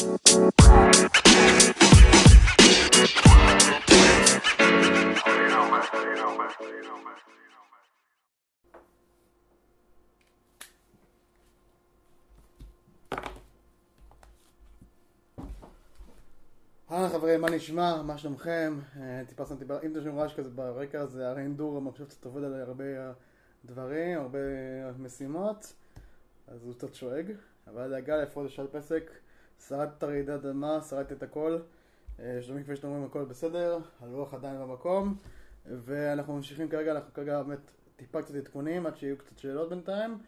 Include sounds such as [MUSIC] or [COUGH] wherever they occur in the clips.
היי חברים, מה נשמע? מה שלומכם? אה, טיפה שמתי, ב- אם אתם שומעים רעש כזה ברקע, זה הרי אינדור, המחשב קצת עובד על הרבה דברים, הרבה משימות, אז הוא קצת שואג. אבל דאגה לפחות לשאל פסק, שרדתי את הרעידת אדמה, שרדתי את הכל. אה, שלומי כפי שאתם אומרים הכל בסדר, הלוח עדיין במקום, ואנחנו ממשיכים כרגע, אנחנו כרגע באמת טיפה קצת עדכונים, עד שיהיו קצת שאלות בינתיים.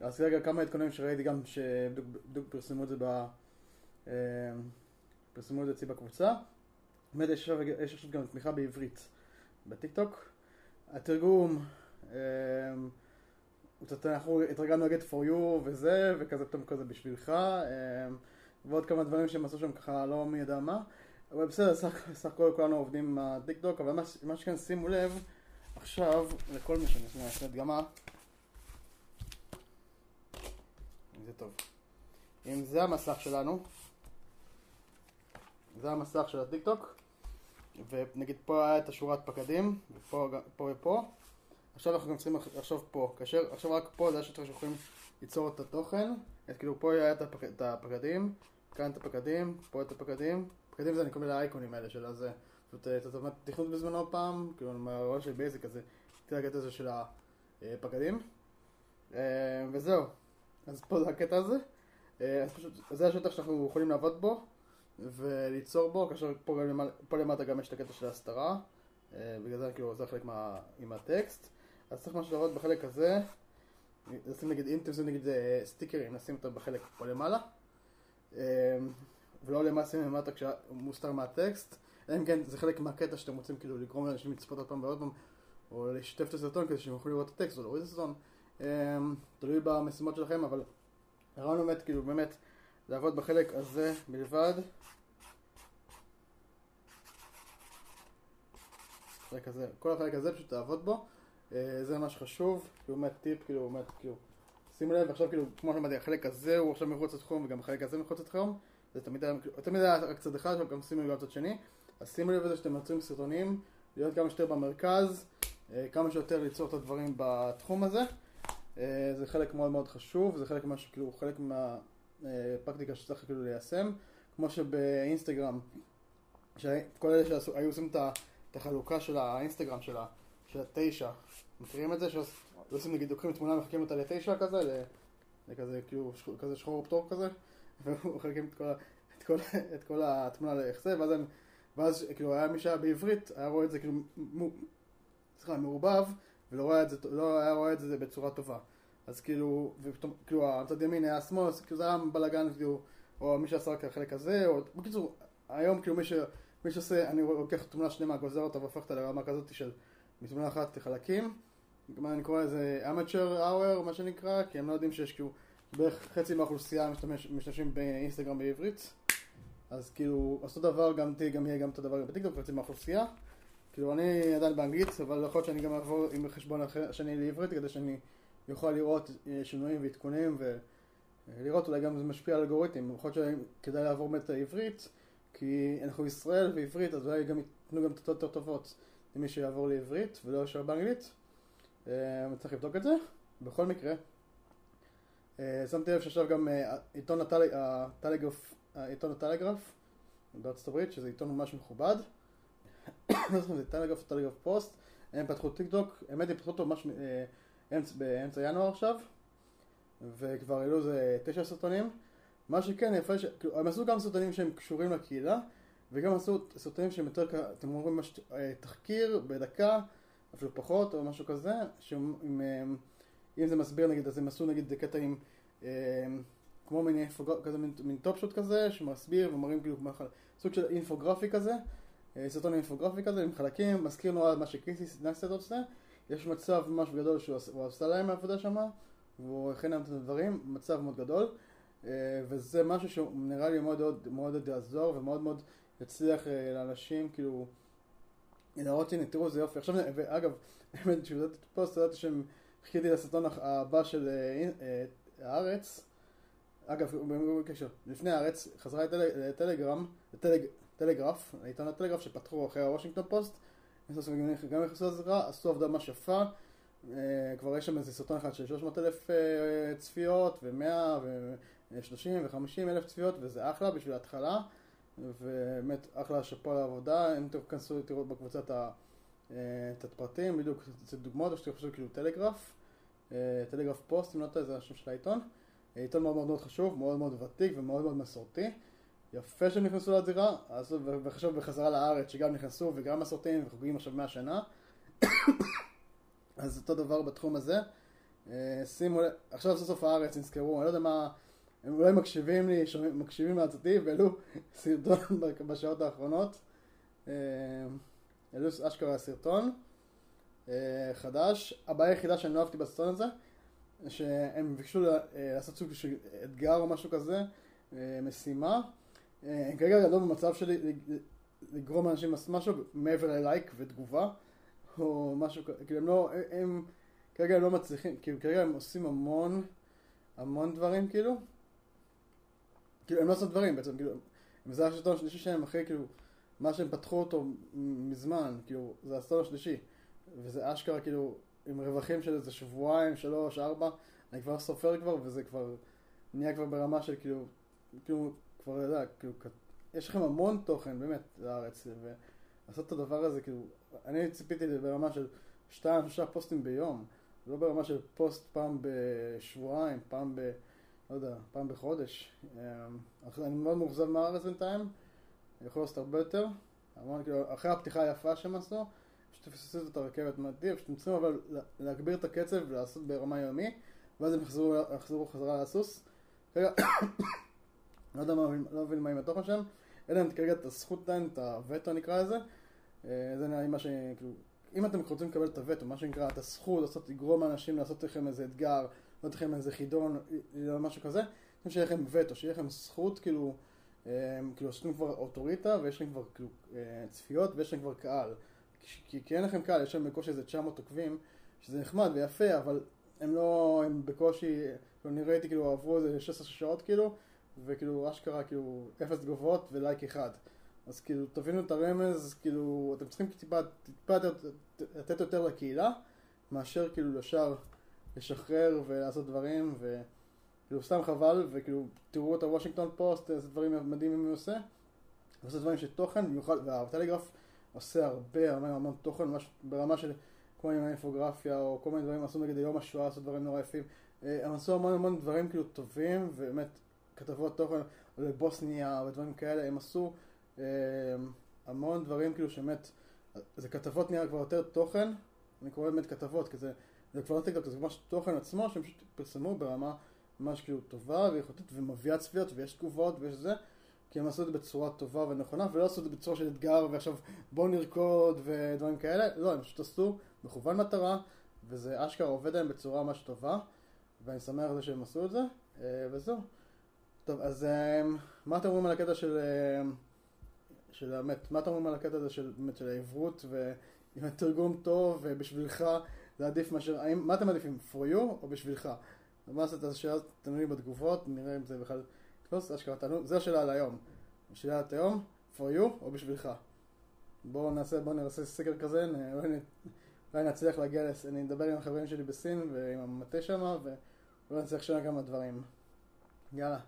אז כרגע כמה עדכונים שראיתי גם שבדיוק בדיוק פרסמו את זה ב... אה, פרסמו את זה אצלי בקבוצה. באמת יש עכשיו, גם תמיכה בעברית בטיקטוק. התרגום, אה, אנחנו התרגלנו להגיד for you וזה, וכזה פתאום כזה בשבילך, ועוד כמה דברים שהם עשו שם ככה לא מי יודע מה. אבל בסדר, סך הכל כולנו עובדים עם הטיקטוק, אבל מה, מה שכן שימו לב, עכשיו, לכל מי שאני אעשה הדגמה, זה טוב. אם זה המסך שלנו, זה המסך של הטיקטוק, ונגיד פה היה את השורת פקדים, ופה פה ופה. עכשיו אנחנו גם צריכים לחשוב פה, כאשר עכשיו רק פה זה השטח שאנחנו יכולים ליצור את התוכן, אז כאילו פה היה את, הפק, את הפקדים, כאן את הפקדים, פה את הפקדים, פקדים זה אני קורא לאייקונים האלה של הזה, זאת אומרת, תכנות בזמנו פעם, כאילו מהרעיון של בייסיק הזה, את הקטע הזה של הפקדים, אה, וזהו, אז פה זה הקטע הזה, אה, אז פשוט, זה השטח שאנחנו יכולים לעבוד בו, וליצור בו, כאשר פה, פה למטה גם יש את הקטע של ההסתרה, אה, בגלל זה כאילו זה חלק מה, עם הטקסט, אז צריך משהו לעבוד בחלק הזה, נשים נגיד, אם עושים נגיד אה, סטיקרים, נשים אותם בחלק פה למעלה, אה, ולא למעשה למטה כשמוסתר מהטקסט, אלא אם כן זה חלק מהקטע שאתם רוצים כאילו לגרום לאנשים לצפות עוד פעם ועוד פעם, או לשתף את הסרטון כדי שהם יוכלו לראות את הטקסט או להוריד את הסרטון, אה, תלוי במשימות שלכם, אבל הרעיון באמת כאילו באמת לעבוד בחלק הזה בלבד. החלק הזה, כל החלק הזה פשוט תעבוד בו, זה מה שחשוב, כאילו באמת טיפ, כאילו באמת כאילו, שימו לב עכשיו כאילו כמו שאמרתי החלק הזה הוא עכשיו מחוץ לתחום וגם החלק הזה מחוץ לתחום, זה תמיד היה, כאילו, תמיד היה רק צד אחד, אבל גם שימו לב גם צד שני, אז שימו לב לזה שאתם יוצרים סרטונים, להיות כמה שיותר במרכז, אה, כמה שיותר ליצור את הדברים בתחום הזה, אה, זה חלק מאוד מאוד חשוב, זה חלק מה שכאילו חלק מה... אה, פרקטיקה שצריך כאילו ליישם, כמו שבאינסטגרם, שכל אלה שהיו עושים את החלוקה של האינסטגרם של ה- של התשע, מכירים את זה? שעושים נגיד, לוקחים תמונה ומחלקים אותה לתשע כזה, לכזה כאילו כזה שחור פטור כזה, [LAUGHS] ומחלקים את כל את את כל התמונה לאיך זה, ואז הם- ואז כאילו היה מי שהיה בעברית, היה רואה את זה כאילו, סליחה, מעורבב, ולא רואה את זה, לא היה רואה את זה בצורה טובה. אז כאילו, ופתאום, כאילו, הצד ימין היה שמאל, אז כאילו זה היה בלאגן, כאילו, או מי שעשה רק החלק הזה, או, בקיצור, היום כאילו מי, ש, מי שעושה, אני לוקח תמונה שלמה, גוזר אותה והופך אותה לרמה כזאת של מתמונה אחת לחלקים, מה אני קורא לזה amateur hour, מה שנקרא, כי הם לא יודעים שיש כאילו, בערך חצי מהאוכלוסייה משתמש, משתמשים באינסטגרם בעברית, אז כאילו, אותו דבר גם תהיה, גם גם את הדבר בטיקטוק, חצי מהאוכלוסייה. כאילו אני עדיין באנגלית, אבל יכול להיות שאני גם אעבור עם חשבון אחר שני לעברית, כדי שאני יוכל לראות אה, שינויים ועדכונים ולראות אולי גם זה משפיע על אלגוריתם. יכול להיות שכדאי לעבור באמת לעברית, כי אנחנו ישראל ועברית, אז אולי גם ייתנו גם תוצאות יותר טובות למי שיעבור לעברית ולא ישר באנגלית. אה, צריך לבדוק את זה. בכל מקרה, אה, שמתי לב שעכשיו גם אה, עיתון הטל- הטלגרף, עיתון הטלגרף בארצות הברית, שזה עיתון ממש מכובד. אם [COUGHS] זה טלגרף או טלגרף פוסט, הם פתחו טיק טוק, האמת היא פתחו אותו ממש אמצע- באמצע ינואר עכשיו, וכבר העלו איזה תשע סרטונים. מה שכן, יפה. כאילו, הם עשו גם סרטונים שהם קשורים לקהילה, וגם עשו סרטונים שהם יותר, אתם אומרים, מש... אה, תחקיר בדקה, אפילו פחות, או משהו כזה, עם, אה, אם זה מסביר נגיד, אז הם עשו נגיד קטע עם, אה, כמו מין אינפוגר... כזה, מין, מין top shot כזה, שמסביר ומראים כאילו, סוג של אינפוגרפי כזה, סרטון אינפוגרפי כזה, עם חלקים, מזכיר נורא מה שקריסי נסטד עושה. יש מצב ממש גדול שהוא עש- הוא עשה להם עבודה שם, והוא הכין להם את הדברים, מצב מאוד גדול, וזה משהו שנראה לי מאוד מאוד מאוד יעזור ומאוד מאוד יצליח אה, לאנשים, כאילו, להראות הנה תראו איזה יופי. עכשיו, ואגב, [LAUGHS] האמת, כשבדקתי את הפוסט, ידעתי שהם חיכיתי לסרטון הבא של אה, אה, הארץ, אגב, בקשר, לפני הארץ חזרה לטלגרם, לטלגרף, לעיתון הטלגרף שפתחו אחרי הוושינגטון פוסט, גם נכנסו לזירה, עשו עבודה ממש יפה, אה, כבר יש שם איזה סרטון אחד של 300 אלף אה, צפיות ו-100 ו-30 ו-50 אלף צפיות וזה אחלה בשביל ההתחלה ובאמת אחלה שאפו על העבודה, אם תכנסו תראו בקבוצה אה, את הפרטים, בדיוק זה דוגמאות, או שאתם חושבים כאילו טלגרף, טלגרף פוסט, אם לא טועה זה השם של העיתון, עיתון מאוד מאוד חשוב, מאוד מאוד ותיק ומאוד מאוד מסורתי, יפה שהם נכנסו לזירה, וחשוב בחזרה לארץ שגם נכנסו וגם מסורתיים וחוגגים עכשיו 100 שנה. [COUGHS] אז אותו דבר בתחום הזה. אה, שימו עכשיו סוף סוף הארץ נזכרו, אני לא יודע מה, הם אולי מקשיבים לי, שומעים, מקשיבים לעצתי והעלו [LAUGHS] סרטון בשעות האחרונות. אה, העלו אשכרה סרטון אה, חדש. הבעיה היחידה שאני לא אהבתי בסרטון הזה, שהם ביקשו לעשות סוג של אתגר או משהו כזה, משימה. כרגע לא במצב שלי לגרום לאנשים לעשות משהו מעבר ללייק ותגובה. או משהו כזה, כאילו הם לא, הם כרגע הם לא מצליחים, כאילו כרגע הם עושים המון, המון דברים כאילו, כאילו הם לא עושים דברים בעצם, כאילו, זה השלטון השלישי שלהם אחרי כאילו, מה שהם פתחו אותו מזמן, כאילו, זה הסטון השלישי, וזה אשכרה כאילו, עם רווחים של איזה שבועיים, שלוש, ארבע, אני כבר סופר כבר, וזה כבר נהיה כבר ברמה של כאילו, כאילו, כבר, אתה יודע, כאילו, יש לכם המון תוכן, באמת, לארץ, ולעשות את הדבר הזה, כאילו, אני ציפיתי ברמה של שתיים, שלושה פוסטים ביום, לא ברמה של פוסט פעם בשבועיים, פעם ב... לא יודע, פעם בחודש. אמ, אני מאוד מאוכזב מהארץ בינתיים, אני יכול לעשות הרבה יותר. כאילו, אחרי הפתיחה היפה שהם עשו, פשוט תפססו את הרכבת מדהים, פשוט צריכים אבל להגביר את הקצב ולעשות ברמה יומי, ואז הם יחזרו, חזרה לסוס. כרגע, [COUGHS] לא יודע מה, לא מבין מה עם התוכן שלהם, אין להם כרגע את הזכות עדיין, את הווטו נקרא לזה. אה, זה נראה לי מה ש... כאילו, אם אתם רוצים לקבל את הווטו, מה שנקרא, את הזכות לעשות, לגרום לאנשים לעשות לכם איזה אתגר, לעשות לכם איזה חידון, או משהו כזה, אתם שיהיה לכם וטו, שיהיה לכם זכות, כאילו, אה, כאילו, לכם כבר אוטוריטה, ויש לכם כבר כאילו, אה, צפיות, ויש לכם כבר קהל. כי, כי אין לכם קהל, יש להם בקושי איזה 900 עוקבים, שזה נחמד ויפה, אבל הם לא, הם בקושי, כאילו, אני ראיתי, כאילו, עברו איזה 16 שעות, כאילו, וכאילו, אשכרה, כאילו, אפס תגובות ולייק אחד. אז כאילו, תבינו את הרמז, כאילו, אתם צריכים טיפה, טיפה לתת יותר לקהילה, מאשר כאילו ישר לשחרר ולעשות דברים, וכאילו, סתם חבל, וכאילו, תראו את הוושינגטון פוסט, איזה דברים מדהימים הוא עושה. הוא עושה דברים של תוכן, במיוחד, והטלגרף עושה הרבה, הרבה המון תוכן, ממש ברמה של כל מיני אינפוגרפיה, או כל מיני דברים, עשו נגד יום השואה, עשו דברים נורא יפים. אה, הם עשו המון המון דברים כאילו טובים, ובאמת, כתבות תוכן לבוסניה ודברים כאלה, הם עשו אמ, המון דברים כאילו שבאמת, זה כתבות נראה כבר יותר תוכן, אני קורא באמת כתבות, כי זה, זה כבר לא טיקטוק, זה ממש תוכן עצמו שהם פשוט פרסמו ברמה ממש כאילו טובה ואיכותית ומביאה צפיות ויש תגובות ויש זה, כי הם עשו את זה בצורה טובה ונכונה ולא עשו את זה בצורה של אתגר ועכשיו בואו נרקוד ודברים כאלה, לא, הם פשוט עשו מכוון מטרה וזה אשכרה עובד להם בצורה ממש טובה ואני שמח על זה שהם עשו את זה אה, וזהו. טוב, אז אמ, מה אתם אומרים על הקטע של אמ, של האמת, מה אתה אומר על הקטע הזה של, של העברות ועם התרגום טוב ובשבילך זה עדיף מאשר, האם, מה אתם מעדיפים, for you או בשבילך? מה עשית, אז שאלה, תנו לי בתגובות, נראה אם זה בכלל תפוס, אשכרה תענו, זו השאלה להיום. השאלה היום, for you או בשבילך? בואו נעשה, בואו נעשה סקר כזה, אולי נצליח להגיע, לס... אני אדבר עם החברים שלי בסין ועם המטה שם, ואולי נצליח לשנות כמה דברים. יאללה,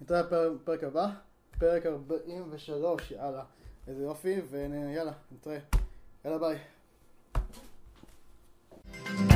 נתראה בפרק הבא. פרק 43, יאללה, איזה יופי, ויאללה, נתראה. יאללה ביי. Bye.